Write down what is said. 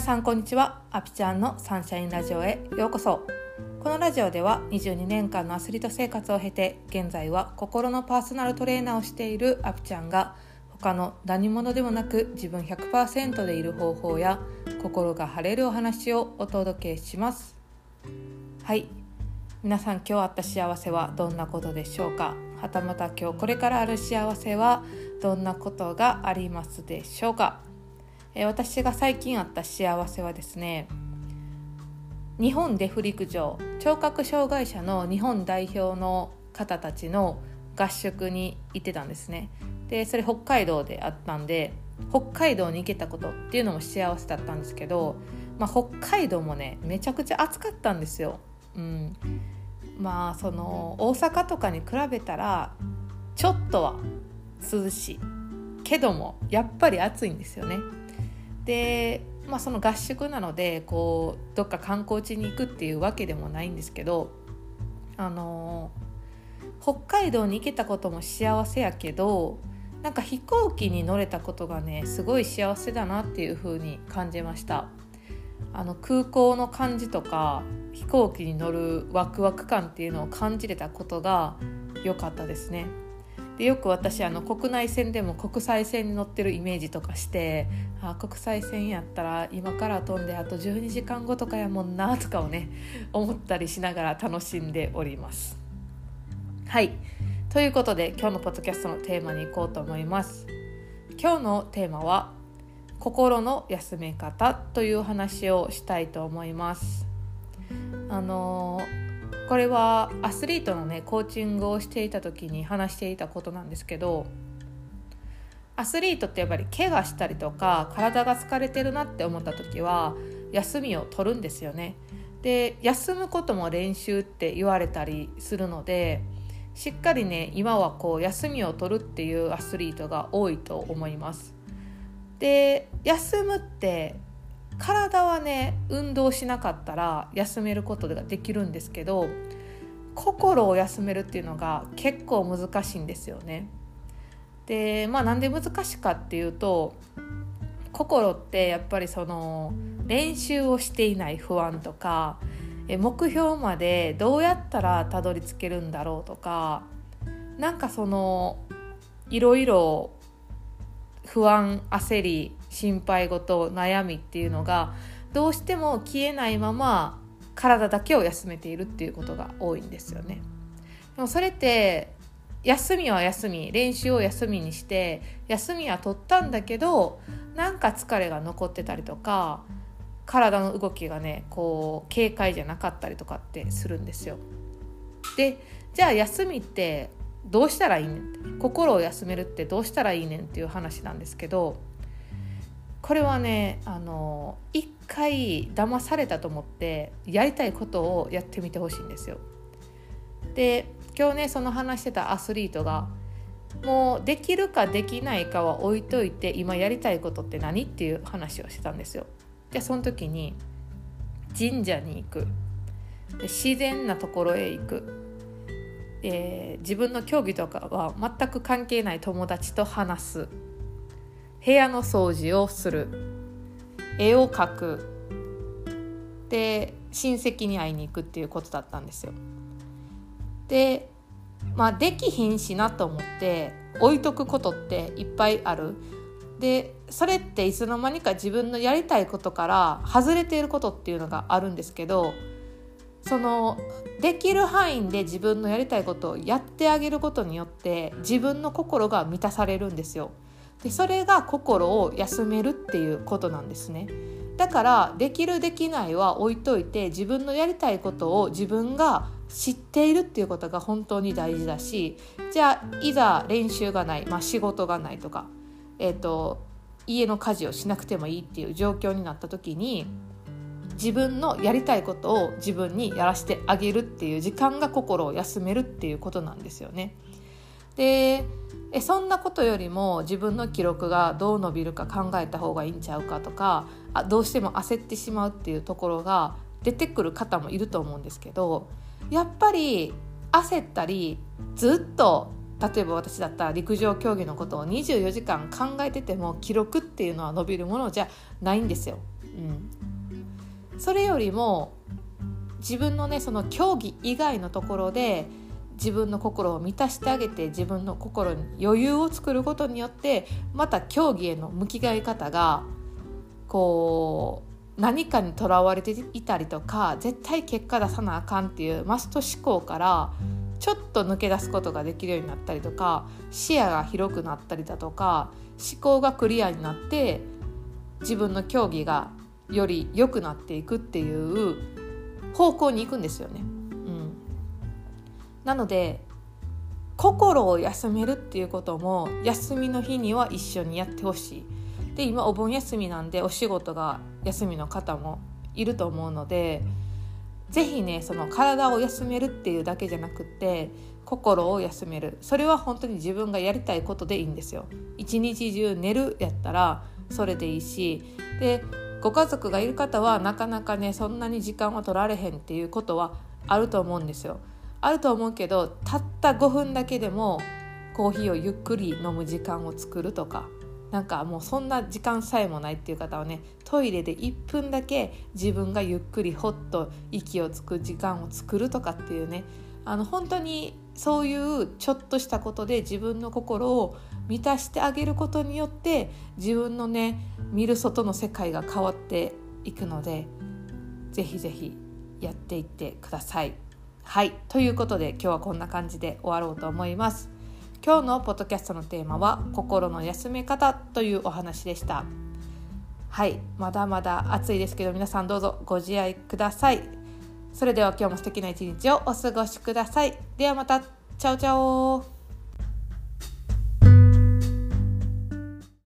皆さんこんにちは。アピちゃんのサンシャインラジオへようこそ。このラジオでは22年間のアスリート生活を経て現在は心のパーソナルトレーナーをしているアピちゃんが他の何者でもなく自分100%でいる方法や心が晴れるお話をお届けします。はい。皆さん今日あった幸せはどんなことでしょうか？はたまた今日これからある幸せはどんなことがありますでしょうか？え私が最近あった幸せはですね日本デフ陸上聴覚障害者の日本代表の方たちの合宿に行ってたんですね。でそれ北海道であったんで北海道に行けたことっていうのも幸せだったんですけど、まあ、北海道もねめちゃくちゃ暑かったんですよ。うん、まあその大阪とかに比べたらちょっとは涼しい。けどもやっぱり暑いんですよね。で、まあ、その合宿なのでこうどっか観光地に行くっていうわけでもないんですけどあの北海道に行けたことも幸せやけどなんか飛行機に乗れたことがねすごい幸せだなっていう風に感じましたあの空港の感じとか飛行機に乗るワクワク感っていうのを感じれたことが良かったですねでよく私あの国内線でも国際線に乗ってるイメージとかしてあ国際線やったら今から飛んであと12時間後とかやもんなとかをね思ったりしながら楽しんでおります。はいということで今日のポッドキャストのテーマに行こうと思います。今日のテーマは心の休め方という話をしたいと思います。あのこれはアスリートのねコーチングをしていた時に話していたことなんですけどアスリートってやっぱり怪我したりとか体が疲れてるなって思った時は休みを取るんですよね。で休むことも練習って言われたりするのでしっかりね今はこう休みを取るっていうアスリートが多いと思います。で休むって体はね運動しなかったら休めることができるんですけど心を休めるっていうのが結構難しいんですよね。でまあなんで難しいかっていうと心ってやっぱりその練習をしていない不安とか目標までどうやったらたどり着けるんだろうとかなんかそのいろいろ不安焦り心配事悩みっていうのがどうしても消えないまま体だけを休めているっていうことが多いんですよね。でもそれって休みは休み練習を休みにして休みは取ったんだけどなんか疲れが残ってたりとか体の動きがねこう軽快じゃなかったりとかってするんですよ。でじゃあ休みってどうしたらいいねん心を休めるってどうしたらいいねんっていう話なんですけどこれはねあの一回騙されたと思ってやりたいことをやってみてほしいんですよ。で今日ねその話してたアスリートがもうできるかできないかは置いといて今やりたいことって何っていう話をしてたんですよ。でその時に神社に行くで自然なところへ行くえー、自分の競技とかは全く関係ない友達と話す部屋の掃除をする絵を描くで親戚に会いに行くっていうことだったんですよ。でまあできひんしなと思って置いとくことっていっぱいある。でそれっていつの間にか自分のやりたいことから外れていることっていうのがあるんですけどそのできる範囲で自分のやりたいことをやってあげることによって自分の心が満たされるんですよ。でそれが心を休めるっていうことなんですね。だからできるできないは置いといて自分のやりたいことを自分が知っているっていうことが本当に大事だしじゃあいざ練習がない、まあ、仕事がないとか、えーと家の家事をしなくてもいいっていう状況になった時に自分のやりたいことを自分にやらせてあげるっていう時間が心を休めるっていうことなんですよね。でえそんなことよりも自分の記録がどう伸びるか考えた方がいいんちゃうかとかあどうしても焦ってしまうっていうところが出てくる方もいると思うんですけどやっぱり焦ったりずっと例えば私だったら陸上競技のことを24時間考えてても記録っていうのは伸びるものじゃないんですよ。うん、それよりも自分のねその競技以外のところで自分の心を満たしてあげて自分の心に余裕を作ることによってまた競技への向き合い方がこう何かにとらわれていたりとか絶対結果出さなあかんっていうマスト思考からちょっと抜け出すことができるようになったりとか視野が広くなったりだとか思考がクリアになって自分の競技がより良くなっていくっていう方向に行くんですよね。うん、なので心を休めるっていうことも休みの日には一緒にやってほしい。で今お盆休みなんでお仕事が休みの方もいると思うので是非ねその体を休めるっていうだけじゃなくって心を休めるそれは本当に自分がやりたいことでいいんですよ。一日中寝るやったらそれでいいしでご家族がいる方はなかなかねそんなに時間は取られへんっていうことはあると思うんですよ。あると思うけどたった5分だけでもコーヒーをゆっくり飲む時間を作るとかなんかもうそんな時間さえもないっていう方はねトイレで1分だけ自分がゆっくりほっと息をつく時間を作るとかっていうねあの本当にそういうちょっとしたことで自分の心を満たしてあげることによって自分のね見る外の世界が変わっていくのでぜひぜひやっていってください。はいということで今日はこんな感じで終わろうと思います。今日のポッドキャストのテーマは心の休め方というお話でした。はいまだまだ暑いですけど皆さんどうぞご自愛ください。それでは今日も素敵な一日をお過ごしください。ではまた。チャオチャオ